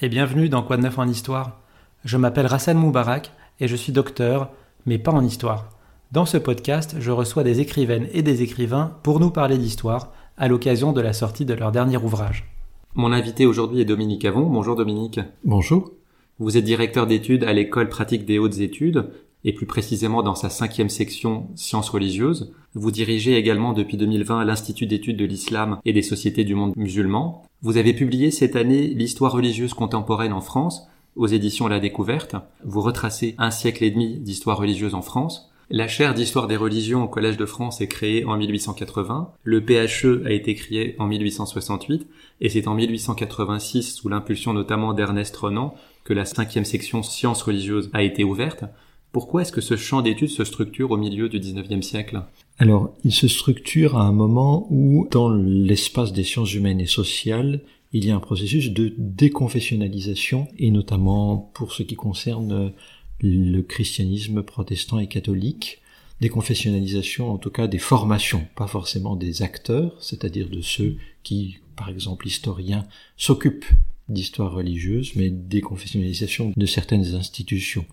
Et bienvenue dans Quoi de neuf en histoire. Je m'appelle Rassan Moubarak et je suis docteur, mais pas en histoire. Dans ce podcast, je reçois des écrivaines et des écrivains pour nous parler d'histoire à l'occasion de la sortie de leur dernier ouvrage. Mon invité aujourd'hui est Dominique Avon. Bonjour Dominique. Bonjour. Vous êtes directeur d'études à l'école pratique des hautes études et plus précisément dans sa cinquième section sciences religieuses. Vous dirigez également depuis 2020 l'Institut d'études de l'islam et des sociétés du monde musulman. Vous avez publié cette année l'histoire religieuse contemporaine en France aux éditions La Découverte. Vous retracez un siècle et demi d'histoire religieuse en France. La chaire d'histoire des religions au Collège de France est créée en 1880. Le PHE a été créé en 1868 et c'est en 1886 sous l'impulsion notamment d'Ernest Renan que la cinquième section sciences religieuses a été ouverte. Pourquoi est-ce que ce champ d'études se structure au milieu du XIXe siècle? Alors, il se structure à un moment où, dans l'espace des sciences humaines et sociales, il y a un processus de déconfessionnalisation, et notamment pour ce qui concerne le christianisme protestant et catholique, déconfessionnalisation en tout cas des formations, pas forcément des acteurs, c'est-à-dire de ceux qui, par exemple, historiens, s'occupent d'histoire religieuse, mais déconfessionnalisation de certaines institutions.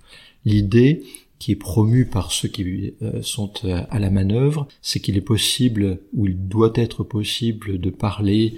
L'idée qui est promue par ceux qui euh, sont euh, à la manœuvre, c'est qu'il est possible, ou il doit être possible de parler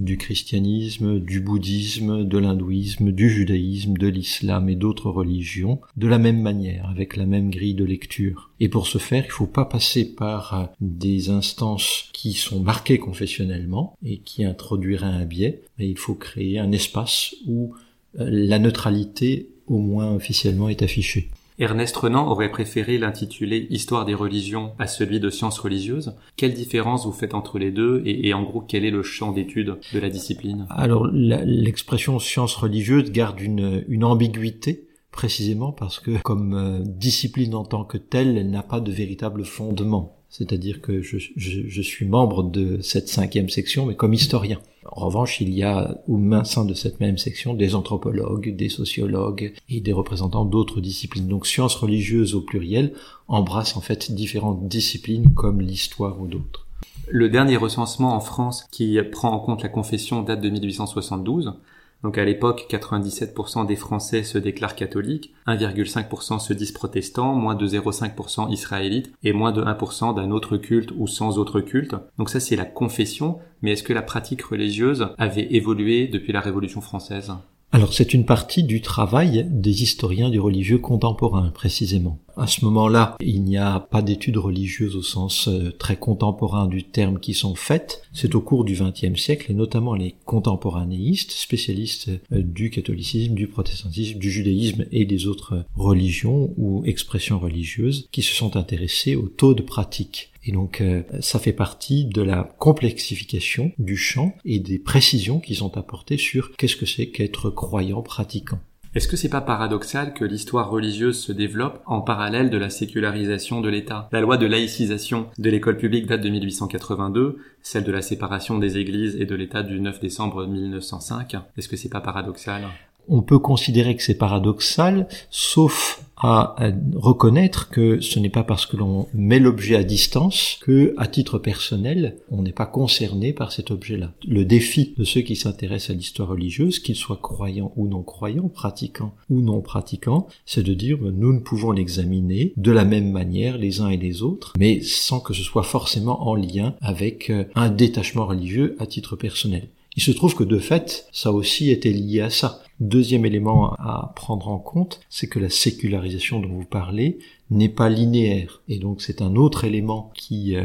du christianisme, du bouddhisme, de l'hindouisme, du judaïsme, de l'islam et d'autres religions de la même manière, avec la même grille de lecture. Et pour ce faire, il ne faut pas passer par euh, des instances qui sont marquées confessionnellement et qui introduiraient un biais, mais il faut créer un espace où la neutralité au moins officiellement est affiché. Ernest Renan aurait préféré l'intituler Histoire des religions à celui de sciences religieuses. Quelle différence vous faites entre les deux et, en gros quel est le champ d'étude de la discipline? Alors l'expression sciences religieuses garde une, une ambiguïté précisément parce que comme euh, discipline en tant que telle, elle n'a pas de véritable fondement c'est-à-dire que je, suis membre de cette cinquième section, mais comme historien. En revanche, il y a au sein de cette même section des anthropologues, des sociologues et des représentants d'autres disciplines. Donc sciences religieuses au pluriel embrassent en fait différentes disciplines comme l'histoire ou d'autres. Le dernier recensement en France qui prend en compte la confession date de 1872. Donc à l'époque, 97% des Français se déclarent catholiques, 1,5% se disent protestants, moins de 0,5% israélites et moins de 1% d'un autre culte ou sans autre culte. Donc ça c'est la confession, mais est-ce que la pratique religieuse avait évolué depuis la Révolution française? Alors c'est une partie du travail des historiens du religieux contemporain précisément. À ce moment-là, il n'y a pas d'études religieuses au sens euh, très contemporain du terme qui sont faites. C'est au cours du XXe siècle et notamment les contemporanéistes, spécialistes euh, du catholicisme, du protestantisme, du judaïsme et des autres religions ou expressions religieuses qui se sont intéressés au taux de pratique et donc euh, ça fait partie de la complexification du champ et des précisions qui sont apportées sur qu'est-ce que c'est qu'être croyant pratiquant. Est-ce que c'est pas paradoxal que l'histoire religieuse se développe en parallèle de la sécularisation de l'État? La loi de laïcisation de l'école publique date de 1882, celle de la séparation des églises et de l'État du 9 décembre 1905. Est-ce que c'est pas paradoxal? On peut considérer que c'est paradoxal, sauf à reconnaître que ce n'est pas parce que l'on met l'objet à distance que, à titre personnel, on n'est pas concerné par cet objet-là. Le défi de ceux qui s'intéressent à l'histoire religieuse, qu'ils soient croyants ou non croyants, pratiquants ou non pratiquants, c'est de dire nous ne pouvons l'examiner de la même manière les uns et les autres, mais sans que ce soit forcément en lien avec euh, un détachement religieux à titre personnel. Il se trouve que de fait, ça aussi était lié à ça. Deuxième élément à prendre en compte, c'est que la sécularisation dont vous parlez n'est pas linéaire. Et donc c'est un autre élément qui euh,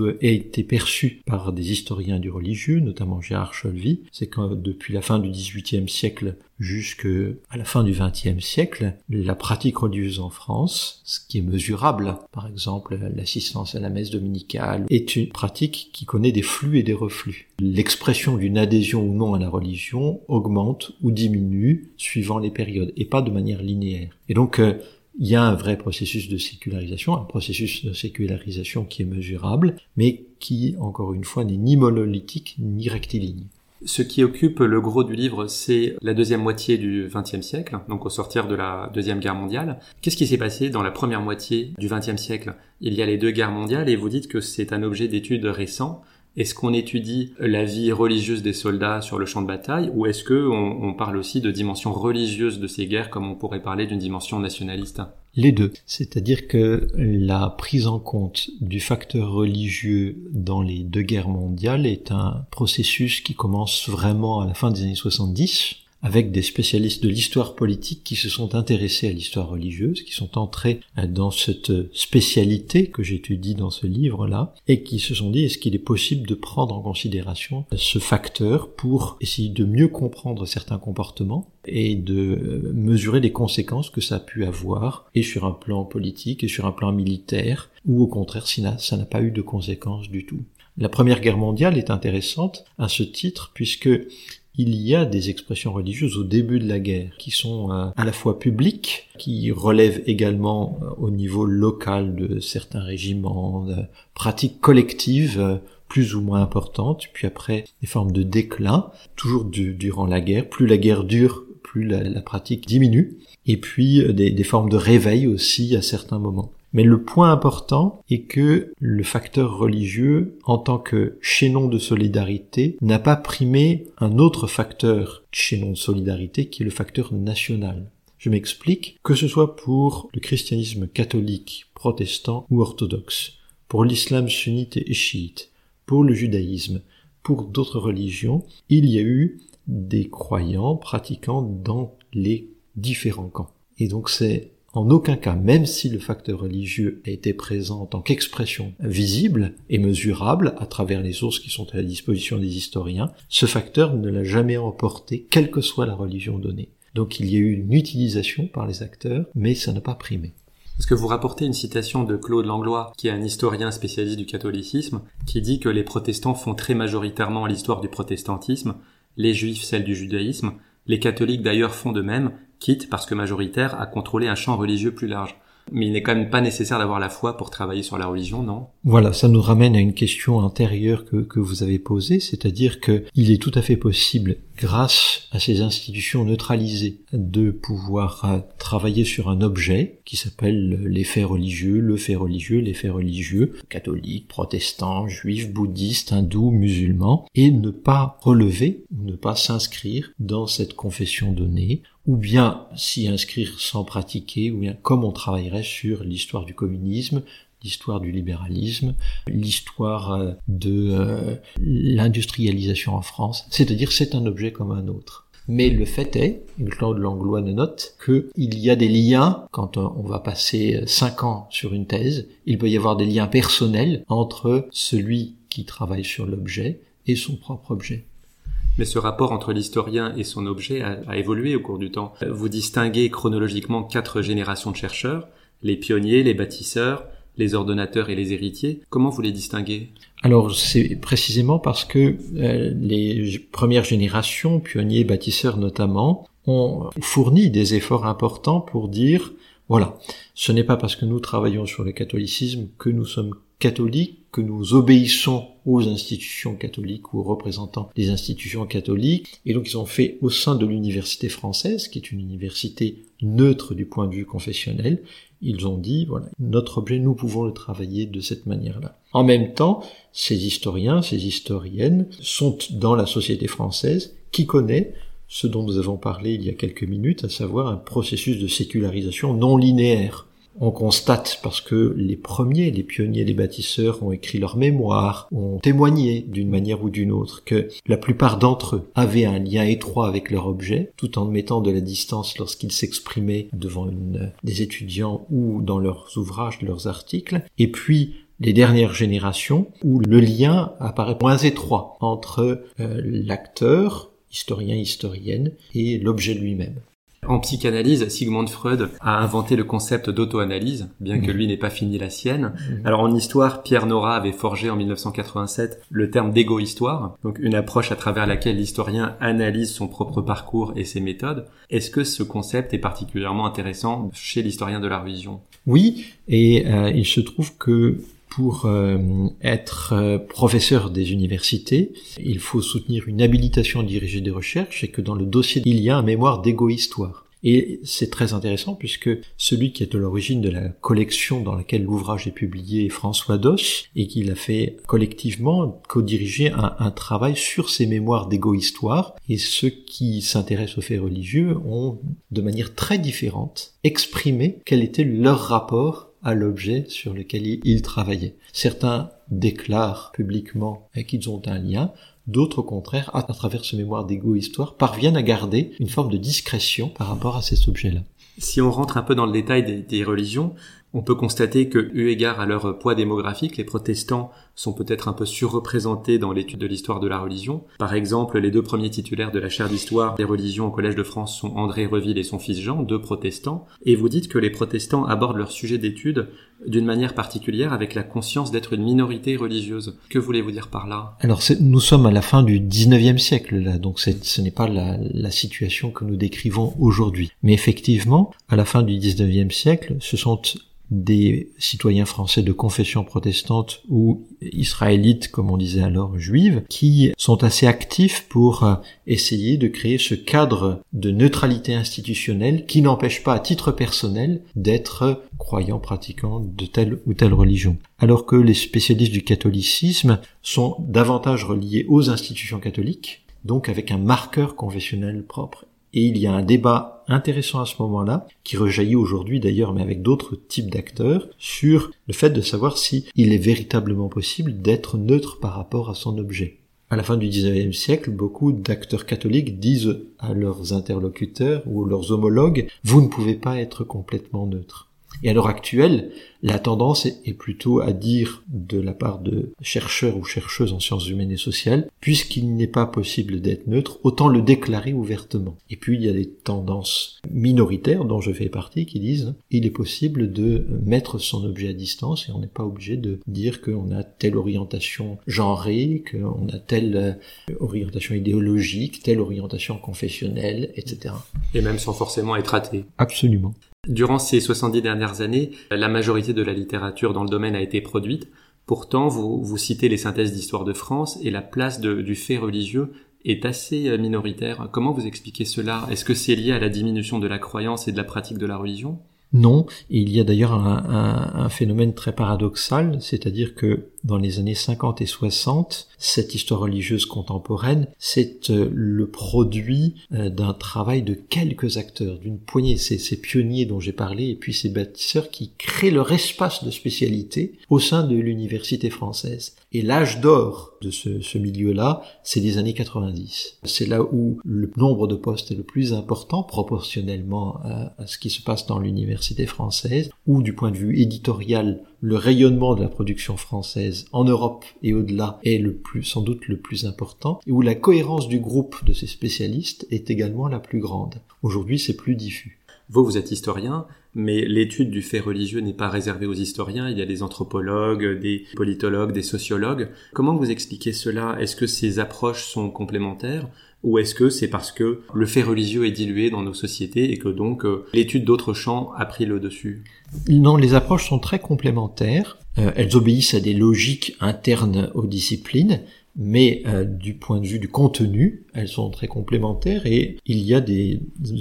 a été perçu par des historiens du religieux, notamment Gérard Cholvy, c'est que depuis la fin du XVIIIe siècle jusqu'à la fin du XXe siècle, la pratique religieuse en France, ce qui est mesurable, par exemple l'assistance à la messe dominicale, est une pratique qui connaît des flux et des reflux. L'expression d'une adhésion ou non à la religion augmente ou diminue suivant les périodes, et pas de manière linéaire. Et donc, euh, il y a un vrai processus de sécularisation, un processus de sécularisation qui est mesurable, mais qui, encore une fois, n'est ni monolithique ni rectiligne. Ce qui occupe le gros du livre, c'est la deuxième moitié du XXe siècle, donc au sortir de la Deuxième Guerre mondiale. Qu'est-ce qui s'est passé dans la première moitié du XXe siècle? Il y a les deux guerres mondiales et vous dites que c'est un objet d'étude récent. Est-ce qu'on étudie la vie religieuse des soldats sur le champ de bataille ou est-ce que on, parle aussi de dimension religieuse de ces guerres comme on pourrait parler d'une dimension nationaliste? Les deux. C'est-à-dire que la prise en compte du facteur religieux dans les deux guerres mondiales est un processus qui commence vraiment à la fin des années 70 avec des spécialistes de l'histoire politique qui se sont intéressés à l'histoire religieuse, qui sont entrés dans cette spécialité que j'étudie dans ce livre-là, et qui se sont dit est-ce qu'il est possible de prendre en considération ce facteur pour essayer de mieux comprendre certains comportements et de mesurer les conséquences que ça a pu avoir, et sur un plan politique, et sur un plan militaire, ou au contraire, ça n'a pas eu de conséquences du tout. La Première Guerre mondiale est intéressante à ce titre puisque il y a des expressions religieuses au début de la guerre qui sont euh, à la fois publiques, qui relèvent également euh, au niveau local de certains régiments, de pratiques collectives euh, plus ou moins importantes, puis après des formes de déclin, toujours durant la guerre. Plus la guerre dure, plus la, pratique diminue, et puis des formes de réveil aussi à certains moments. Mais le point important est que le facteur religieux, en tant que chaînon de solidarité, n'a pas primé un autre facteur chaînon de solidarité qui est le facteur national. Je m'explique, que ce soit pour le christianisme catholique, protestant ou orthodoxe, pour l'islam sunnite et chiite, pour le judaïsme, pour d'autres religions, il y a eu des croyants pratiquants dans les différents camps. Et donc c'est en aucun cas, même si le facteur religieux a été présent en tant qu'expression visible et mesurable à travers les sources qui sont à la disposition des historiens, ce facteur ne l'a jamais emporté, quelle que soit la religion donnée. Donc il y a eu une utilisation par les acteurs, mais ça n'a pas primé. Est-ce que vous rapportez une citation de Claude Langlois, qui est un historien spécialiste du catholicisme, qui dit que les protestants font très majoritairement l'histoire du protestantisme, les juifs celle du judaïsme, les catholiques d'ailleurs font de même, quitte, parce que majoritaire, à contrôler un champ religieux plus large. Mais il n'est quand même pas nécessaire d'avoir la foi pour travailler sur la religion, non? Voilà, ça nous ramène à une question antérieure que, que vous avez posée, c'est-à-dire que il est tout à fait possible, grâce à ces institutions neutralisées, de pouvoir euh, travailler sur un objet qui s'appelle les faits religieux, le fait religieux, les faits religieux, catholiques, protestants, juifs, bouddhistes, hindous, musulmans, et ne pas relever, ne pas s'inscrire dans cette confession donnée, ou bien s'y inscrire sans pratiquer, ou bien comme on travaillerait sur l'histoire du communisme, l'histoire du libéralisme, l'histoire euh, de euh, l'industrialisation en France. C'est-à-dire c'est un objet comme un autre. Mais le fait est, Claude Langlois note, qu'il y a des liens, quand on va passer cinq ans sur une thèse, il peut y avoir des liens personnels entre celui qui travaille sur l'objet et son propre objet. Mais ce rapport entre l'historien et son objet a, évolué au cours du temps. Vous distinguez chronologiquement quatre générations de chercheurs, les pionniers, les bâtisseurs, les ordonnateurs et les héritiers. Comment vous les distinguez? Alors c'est précisément parce que euh, les premières générations, pionniers, bâtisseurs notamment, ont fourni des efforts importants pour dire voilà, ce n'est pas parce que nous travaillons sur le catholicisme que nous sommes catholiques, que nous obéissons aux institutions catholiques ou aux représentants des institutions catholiques. Et donc ils ont fait au sein de l'université française, qui est une université neutre du point de vue confessionnel, ils ont dit, voilà, notre objet, nous pouvons le travailler de cette manière-là. En même temps, ces historiens, ces historiennes sont dans la société française qui connaît ce dont nous avons parlé il y a quelques minutes, à savoir un processus de sécularisation non linéaire on constate, parce que les premiers, les pionniers, les bâtisseurs ont écrit leurs mémoires, ont témoigné d'une manière ou d'une autre que la plupart d'entre eux avaient un lien étroit avec leur objet, tout en mettant de la distance lorsqu'ils s'exprimaient devant des étudiants ou dans leurs ouvrages, leurs articles. Et puis, les dernières générations où le lien apparaît moins étroit entre euh, l'acteur, historien, historienne, et l'objet lui-même. En psychanalyse, Sigmund Freud a inventé le concept d'auto-analyse, bien que mm. lui n'ait pas fini la sienne. Mm. Alors en histoire, Pierre Nora avait forgé en 1987 le terme d'égo-histoire, donc une approche à travers laquelle l'historien analyse son propre parcours et ses méthodes. Est-ce que ce concept est particulièrement intéressant chez l'historien de la religion? Oui, et euh, il se trouve que pour euh, être euh, professeur des universités, il faut soutenir une habilitation à diriger des recherches et que dans le dossier, il y a un mémoire d'égo-histoire. Et c'est très intéressant puisque celui qui est à l'origine de la collection dans laquelle l'ouvrage est publié est François Doss et qu'il a fait collectivement co-diriger un, un, travail sur ces mémoires d'égo-histoire et ceux qui s'intéressent aux faits religieux ont de manière très différente exprimé quel était leur rapport à l'objet sur lequel ils travaillaient. Certains déclarent publiquement qu'ils ont un lien, D'autres, au contraire, à, travers ce mémoire d'égo-histoire, parviennent à garder une forme de discrétion par rapport à ces objets-là. Si on rentre un peu dans le détail des religions, on peut constater que, eu égard à leur poids démographique, les protestants sont peut-être un peu surreprésentés dans l'étude de l'histoire de la religion. Par exemple, les deux premiers titulaires de la chaire d'histoire des religions au Collège de France sont André Reville et son fils Jean, deux protestants. Et vous dites que les protestants abordent leur sujet d'étude d'une manière particulière avec la conscience d'être une minorité religieuse. Que voulez-vous dire par là? Alors, nous sommes à la fin du 19e siècle, donc ce n'est pas la, la situation que nous décrivons aujourd'hui. Mais effectivement, à la fin du 19e siècle, ce sont des citoyens français de confession protestante ou israélites, comme on disait alors, juives, qui sont assez actifs pour euh, essayer de créer ce cadre de neutralité institutionnelle qui n'empêche pas à titre personnel d'être croyant pratiquant de telle ou telle religion. Alors que les spécialistes du catholicisme sont davantage reliés aux institutions catholiques, donc avec un marqueur confessionnel propre et il y a un débat intéressant à ce moment-là, qui rejaillit aujourd'hui d'ailleurs, mais avec d'autres types d'acteurs, sur le fait de savoir si il est véritablement possible d'être neutre par rapport à son objet. À la fin du XIXe siècle, beaucoup d'acteurs catholiques disent à leurs interlocuteurs ou leurs homologues, vous ne pouvez pas être complètement neutre. Et à l'heure actuelle, la tendance est plutôt à dire de la part de chercheurs ou chercheuses en sciences humaines et sociales, puisqu'il n'est pas possible d'être neutre, autant le déclarer ouvertement. Et puis il y a des tendances minoritaires dont je fais partie qui disent il est possible de mettre son objet à distance et on n'est pas obligé de dire qu'on a telle orientation genrée, qu'on a telle euh, orientation idéologique, telle orientation confessionnelle, etc. Et même sans forcément être athée. Absolument. Durant ces 70 dernières années, la majorité de la littérature dans le domaine a été produite. Pourtant, vous, citez les synthèses d'histoire de France et la place du fait religieux est assez euh, minoritaire. Comment vous expliquez cela? Est-ce que c'est lié à la diminution de la croyance et de la pratique de la religion? Non, il y a d'ailleurs un, phénomène très paradoxal, c'est-à-dire que dans les années 50 et 60, cette histoire religieuse contemporaine, c'est euh, le produit euh, d'un travail de quelques acteurs, d'une poignée, ces, ces pionniers dont j'ai parlé, et puis ces bâtisseurs qui créent leur espace de spécialité au sein de l'université française. Et l'âge d'or de ce, milieu-là, c'est les années 90. C'est là où le nombre de postes est le plus important proportionnellement à, ce qui se passe dans l'université française, où du point de vue éditorial, le rayonnement de la production française en Europe et au-delà est le plus, sans doute le plus important, et où la cohérence du groupe de ces spécialistes est également la plus grande. Aujourd'hui, c'est plus diffus. Vous, vous êtes historien, mais l'étude du fait religieux n'est pas réservée aux historiens, il y a des anthropologues, des politologues, des sociologues. Comment vous expliquez cela? Est-ce que ces approches sont complémentaires? Ou est-ce que c'est parce que le fait religieux est dilué dans nos sociétés et que donc euh, l'étude d'autres champs a pris le dessus? Non, les approches sont très complémentaires. Euh, elles obéissent à des logiques internes aux disciplines, mais euh, du point de vue du contenu, elles sont très complémentaires et il y a des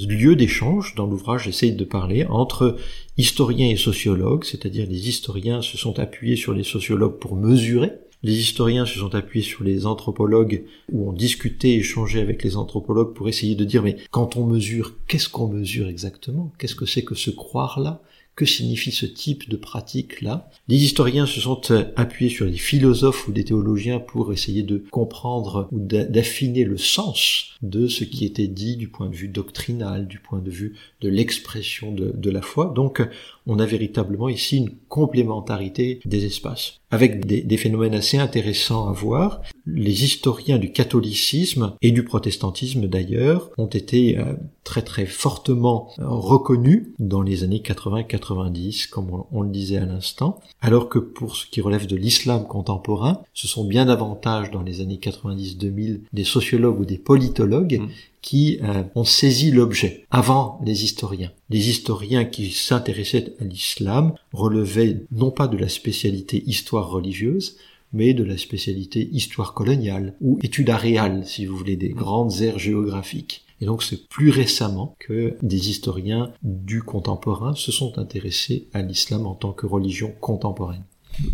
lieux d'échange dans l'ouvrage, j'essaye de parler, entre historiens et sociologues, c'est-à-dire les historiens se sont appuyés sur les sociologues pour mesurer les historiens se sont appuyés sur les anthropologues ou ont discuté, échangé avec les anthropologues pour essayer de dire mais quand on mesure, qu'est-ce qu'on mesure exactement? Qu'est-ce que c'est que ce croire-là? Que signifie ce type de pratique-là? Les historiens se sont euh, appuyés sur des philosophes ou des théologiens pour essayer de comprendre ou d'affiner le sens de ce qui était dit du point de vue doctrinal, du point de vue de l'expression de, de, la foi. Donc on a véritablement ici une complémentarité des espaces, avec des, phénomènes assez intéressants à voir. Les historiens du catholicisme et du protestantisme d'ailleurs ont été euh, très très fortement euh, reconnus dans les années 80-90, comme on, le disait à l'instant, alors que pour ce qui relève de l'islam contemporain, ce sont bien davantage dans les années 90-2000 des sociologues ou des politologues mmh qui euh, ont saisi l'objet avant les historiens. Les historiens qui s'intéressaient à l'islam relevaient non pas de la spécialité histoire religieuse, mais de la spécialité histoire coloniale ou études aréales, si vous voulez, des grandes aires géographiques. Et donc c'est plus récemment que des historiens du contemporain se sont intéressés à l'islam en tant que religion contemporaine.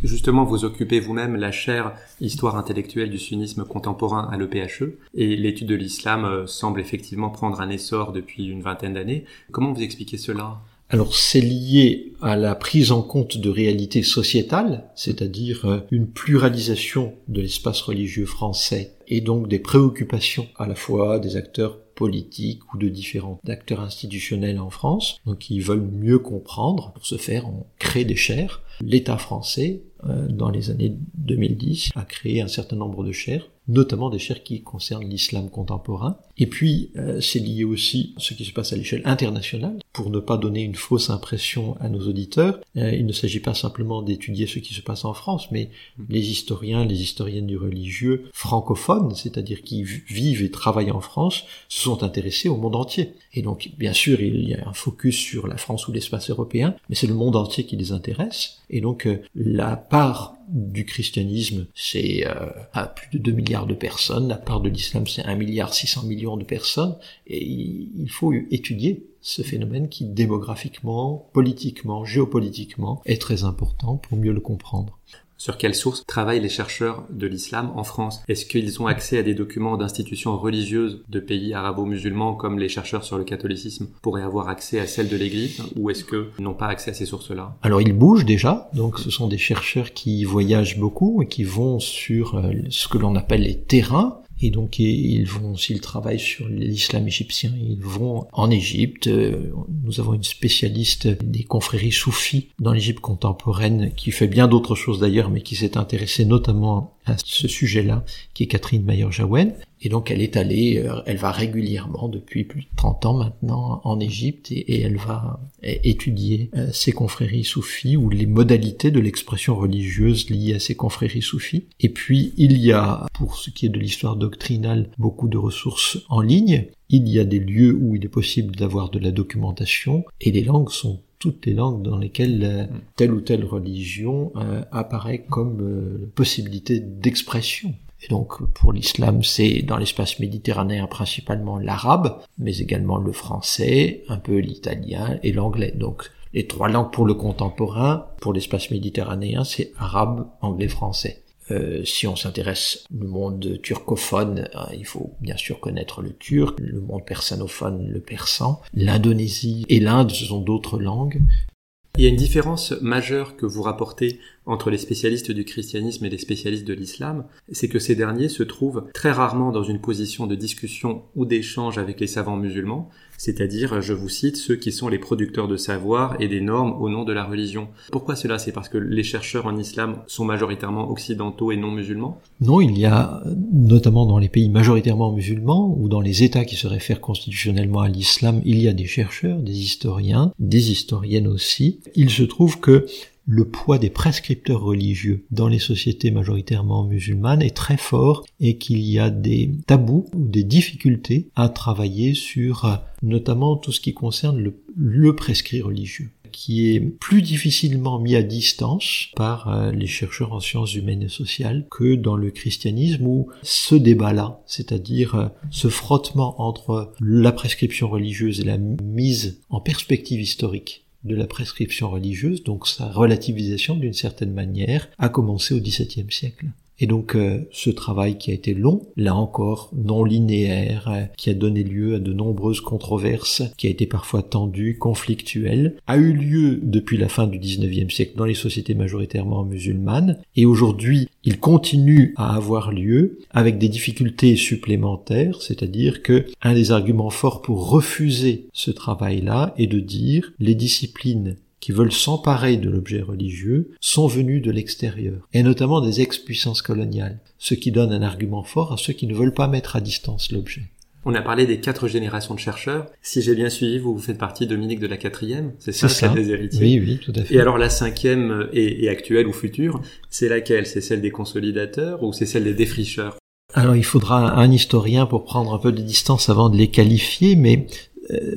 Justement, vous occupez vous-même la chaire Histoire intellectuelle du sunnisme contemporain à l'EPHE, et l'étude de l'islam euh, semble effectivement prendre un essor depuis une vingtaine d'années. Comment vous expliquez cela? Alors c'est lié à la prise en compte de réalités sociétales, c'est-à-dire euh, une pluralisation de l'espace religieux français et donc des préoccupations à la fois des acteurs politiques ou de différents acteurs institutionnels en France. Donc ils veulent mieux comprendre. Pour ce faire, on crée des chaires. L'État français, euh, dans les années 2010, a créé un certain nombre de chaires notamment des chaires qui concernent l'islam contemporain. Et puis, euh, c'est lié aussi à ce qui se passe à l'échelle internationale. Pour ne pas donner une fausse impression à nos auditeurs, euh, il ne s'agit pas simplement d'étudier ce qui se passe en France, mais les historiens, les historiennes du religieux francophones, c'est-à-dire qui vivent et travaillent en France, se sont intéressés au monde entier. Et donc, bien sûr, il y a un focus sur la France ou l'espace européen, mais c'est le monde entier qui les intéresse. Et donc, euh, la part du christianisme, c'est euh, à plus de 2 milliards de personnes. La part de l'islam, c'est 1 milliard 600 millions de personnes. Et il faut étudier ce phénomène qui démographiquement, politiquement, géopolitiquement est très important pour mieux le comprendre. Sur quelles sources travaillent les chercheurs de l'islam en France? Est-ce qu'ils ont accès à des documents d'institutions religieuses de pays arabo-musulmans comme les chercheurs sur le catholicisme pourraient avoir accès à celles de l'Église ou est-ce qu'ils n'ont pas accès à ces sources-là? Alors ils bougent déjà, donc ce sont des chercheurs qui voyagent beaucoup et qui vont sur euh, ce que l'on appelle les terrains, et donc ils vont, s'ils travaillent sur l'islam égyptien, ils vont en Égypte. Euh, nous avons une spécialiste des confréries soufis dans l'Égypte contemporaine qui fait bien d'autres choses d'ailleurs, mais qui s'est intéressée notamment ce sujet-là, qui est Catherine Mayer-Jaouen. Et donc elle est allée, euh, elle va régulièrement depuis plus de 30 ans maintenant en Égypte et, elle va étudier euh, ces confréries soufis ou les modalités de l'expression religieuse liée à ces confréries soufis. Et puis il y a, pour ce qui est de l'histoire doctrinale, beaucoup de ressources en ligne. Il y a des lieux où il est possible d'avoir de la documentation et les langues sont toutes les langues dans lesquelles euh, telle ou telle religion apparaît comme possibilité d'expression. Et donc pour l'islam, c'est dans l'espace méditerranéen principalement l'arabe, mais également le français, un peu l'italien et l'anglais. Donc les trois langues pour le contemporain, pour l'espace méditerranéen, c'est arabe, anglais, français. Euh, si on s'intéresse au monde turcophone, euh, il faut bien sûr connaître le turc, le monde persanophone, le persan. L'Indonésie et l'Inde, ce sont d'autres langues. Il y a une différence majeure que vous rapportez entre les spécialistes du christianisme et les spécialistes de l'islam, c'est que ces derniers se trouvent très rarement dans une position de discussion ou d'échange avec les savants musulmans, c'est-à-dire, je vous cite, ceux qui sont les producteurs de savoir et des normes au nom de la religion. Pourquoi cela? C'est parce que les chercheurs en islam sont majoritairement occidentaux et non musulmans? Non, il y a, notamment dans les pays majoritairement musulmans, ou dans les États qui se réfèrent constitutionnellement à l'islam, il y a des chercheurs, des historiens, des historiennes aussi. Il se trouve que le poids des prescripteurs religieux dans les sociétés majoritairement musulmanes est très fort et qu'il y a des tabous ou des difficultés à travailler sur euh, notamment tout ce qui concerne le, prescrit religieux qui est plus difficilement mis à distance par euh, les chercheurs en sciences humaines et sociales que dans le christianisme où ce débat-là, c'est-à-dire euh, ce frottement entre la prescription religieuse et la mise en perspective historique de la prescription religieuse, donc sa relativisation d'une certaine manière, a commencé au XVIIe siècle. Et donc euh, ce travail qui a été long, là encore non linéaire, euh, qui a donné lieu à de nombreuses controverses, qui a été parfois tendu, conflictuel, a eu lieu depuis la fin du XIXe siècle dans les sociétés majoritairement musulmanes, et aujourd'hui il continue à avoir lieu avec des difficultés supplémentaires, c'est-à-dire que un des arguments forts pour refuser ce travail-là est de dire les disciplines qui veulent s'emparer de l'objet religieux sont venus de l'extérieur, et notamment des ex-puissances coloniales, ce qui donne un argument fort à ceux qui ne veulent pas mettre à distance l'objet. On a parlé des quatre générations de chercheurs. Si j'ai bien suivi, vous, vous faites partie, Dominique, de la quatrième. C'est ça, ça. des héritiers. Oui, oui, tout à fait. Et alors, la cinquième et, actuelle ou future, c'est laquelle? C'est celle des consolidateurs ou c'est celle des défricheurs? Alors, il faudra un historien pour prendre un peu de distance avant de les qualifier, mais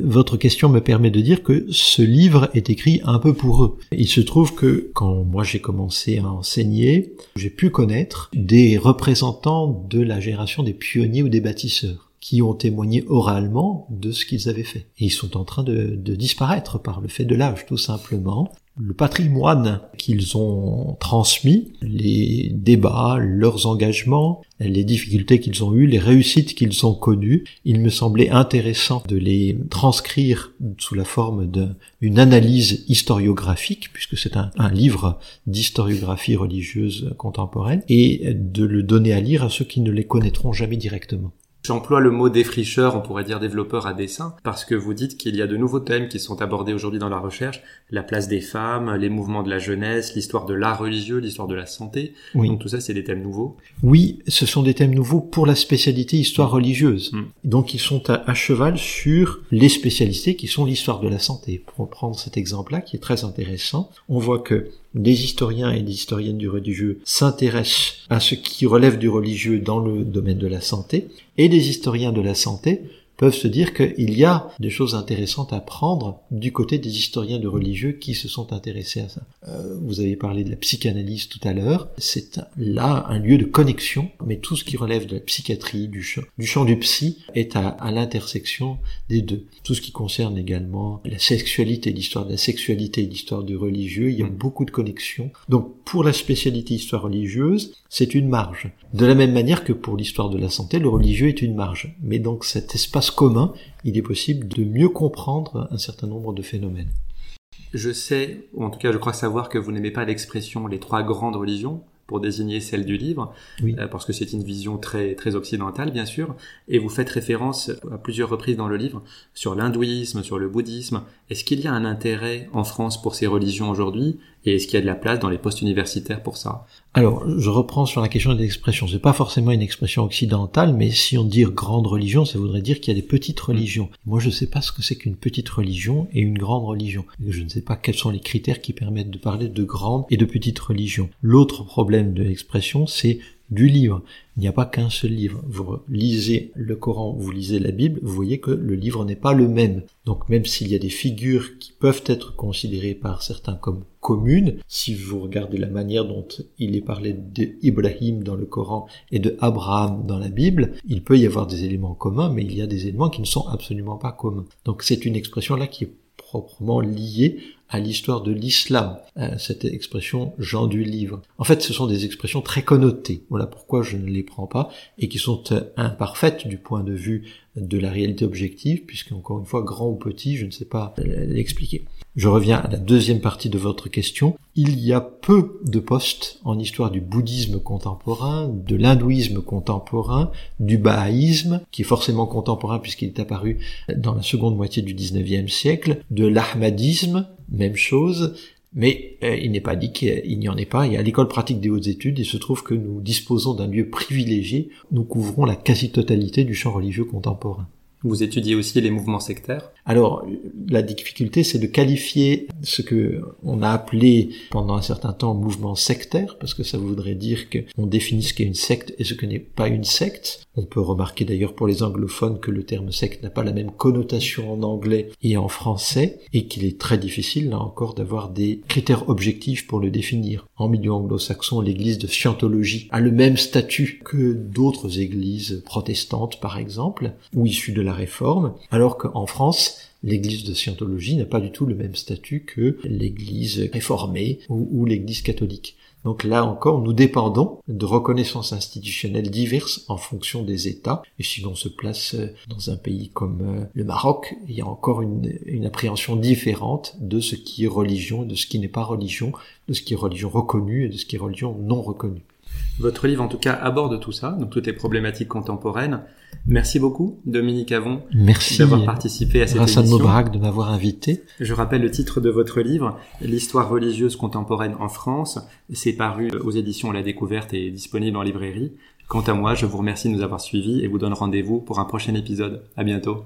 votre question me permet de dire que ce livre est écrit un peu pour eux. Il se trouve que quand moi j'ai commencé à enseigner, j'ai pu connaître des représentants de la génération des pionniers ou des bâtisseurs qui ont témoigné oralement de ce qu'ils avaient fait. Et ils sont en train de, de disparaître par le fait de l'âge, tout simplement le patrimoine qu'ils ont transmis, les débats, leurs engagements, les difficultés qu'ils ont eues, les réussites qu'ils ont connues, il me semblait intéressant de les transcrire sous la forme d'une analyse historiographique, puisque c'est un, livre d'historiographie religieuse contemporaine, et de le donner à lire à ceux qui ne les connaîtront jamais directement. J'emploie le mot défricheur, on pourrait dire développeur à dessin, parce que vous dites qu'il y a de nouveaux thèmes qui sont abordés aujourd'hui dans la recherche, la place des femmes, les mouvements de la jeunesse, l'histoire de l'art religieux, l'histoire de la santé. Oui. Donc tout ça, c'est des thèmes nouveaux. Oui, ce sont des thèmes nouveaux pour la spécialité histoire religieuse. Mm. Donc ils sont à, à, cheval sur les spécialités qui sont l'histoire de la santé. Pour prendre cet exemple-là, qui est très intéressant, on voit que des historiens et des historiennes du religieux s'intéressent à ce qui relève du religieux dans le domaine de la santé, et des historiens de la santé peuvent se dire qu'il y a des choses intéressantes à prendre du côté des historiens de religieux qui se sont intéressés à ça. Euh, vous avez parlé de la psychanalyse tout à l'heure, c'est là un lieu de connexion, mais tout ce qui relève de la psychiatrie, du champ du, champ du psy, est à, à l'intersection des deux. Tout ce qui concerne également la sexualité, l'histoire de la sexualité, l'histoire du religieux, il y a beaucoup de connexions. Donc pour la spécialité histoire religieuse, c'est une marge. De la même manière que pour l'histoire de la santé, le religieux est une marge. Mais donc cet espace commun, il est possible de mieux comprendre un certain nombre de phénomènes. Je sais, ou en tout cas je crois savoir que vous n'aimez pas l'expression les trois grandes religions pour désigner celle du livre, oui. euh, parce que c'est une vision très très occidentale bien sûr, et vous faites référence à plusieurs reprises dans le livre sur l'hindouisme, sur le bouddhisme. Est-ce qu'il y a un intérêt en France pour ces religions aujourd'hui et est-ce qu'il y a de la place dans les postes universitaires pour ça? Alors, je reprends sur la question des expressions. C'est pas forcément une expression occidentale, mais si on dit grande religion, ça voudrait dire qu'il y a des petites religions. Moi, je ne sais pas ce que c'est qu'une petite religion et une grande religion. Je ne sais pas quels sont les critères qui permettent de parler de grande et de petite religion. L'autre problème de l'expression, c'est du livre. Il n'y a pas qu'un seul livre. Vous lisez le Coran, vous lisez la Bible, vous voyez que le livre n'est pas le même. Donc même s'il y a des figures qui peuvent être considérées par certains comme communes, si vous regardez la manière dont il est parlé d'Ibrahim dans le Coran et de Abraham dans la Bible, il peut y avoir des éléments communs, mais il y a des éléments qui ne sont absolument pas communs. Donc c'est une expression là qui est proprement liée à l'histoire de l'islam, euh, cette expression Jean du livre. En fait, ce sont des expressions très connotées. Voilà pourquoi je ne les prends pas et qui sont euh, imparfaites du point de vue de la réalité objective, puisque encore une fois, grand ou petit, je ne sais pas euh, l'expliquer. Je reviens à la deuxième partie de votre question. Il y a peu de postes en histoire du bouddhisme contemporain, de l'hindouisme contemporain, du bahaïsme, qui est forcément contemporain puisqu'il est apparu dans la seconde moitié du 19e siècle, de l'ahmadisme, même chose, mais euh, il n'est pas dit qu'il n'y en ait pas. Y a l'école pratique des hautes études. Il se trouve que nous disposons d'un lieu privilégié. Nous couvrons la quasi-totalité du champ religieux contemporain. Vous étudiez aussi les mouvements sectaires? Alors, la difficulté, c'est de qualifier ce que on a appelé pendant un certain temps mouvement sectaire, parce que ça voudrait dire qu'on définit ce qu'est une secte et ce que n'est pas une secte. On peut remarquer d'ailleurs pour les anglophones que le terme secte n'a pas la même connotation en anglais et en français, et qu'il est très difficile, là encore, d'avoir des critères objectifs pour le définir. En milieu anglo-saxon, l'église de Scientologie a le même statut que d'autres églises protestantes, par exemple, ou issues de la réforme, alors qu'en France, l'église de Scientologie n'a pas du tout le même statut que l'église réformée ou, l'église catholique. Donc là encore, nous dépendons de reconnaissances institutionnelles diverses en fonction des États. Et si l'on se place dans un pays comme euh, le Maroc, il y a encore une, une appréhension différente de ce qui est religion, de ce qui n'est pas religion, de ce qui est religion reconnue et de ce qui est religion non reconnue. Votre livre, en tout cas, aborde tout ça, donc toutes les problématiques contemporaines. Merci beaucoup, Dominique Avon, Merci d'avoir participé à cette Hassan émission. Moubarak de m'avoir invité. Je rappelle le titre de votre livre, L'histoire religieuse contemporaine en France. C'est paru aux éditions La Découverte et disponible en librairie. Quant à moi, je vous remercie de nous avoir suivis et vous donne rendez-vous pour un prochain épisode. À bientôt.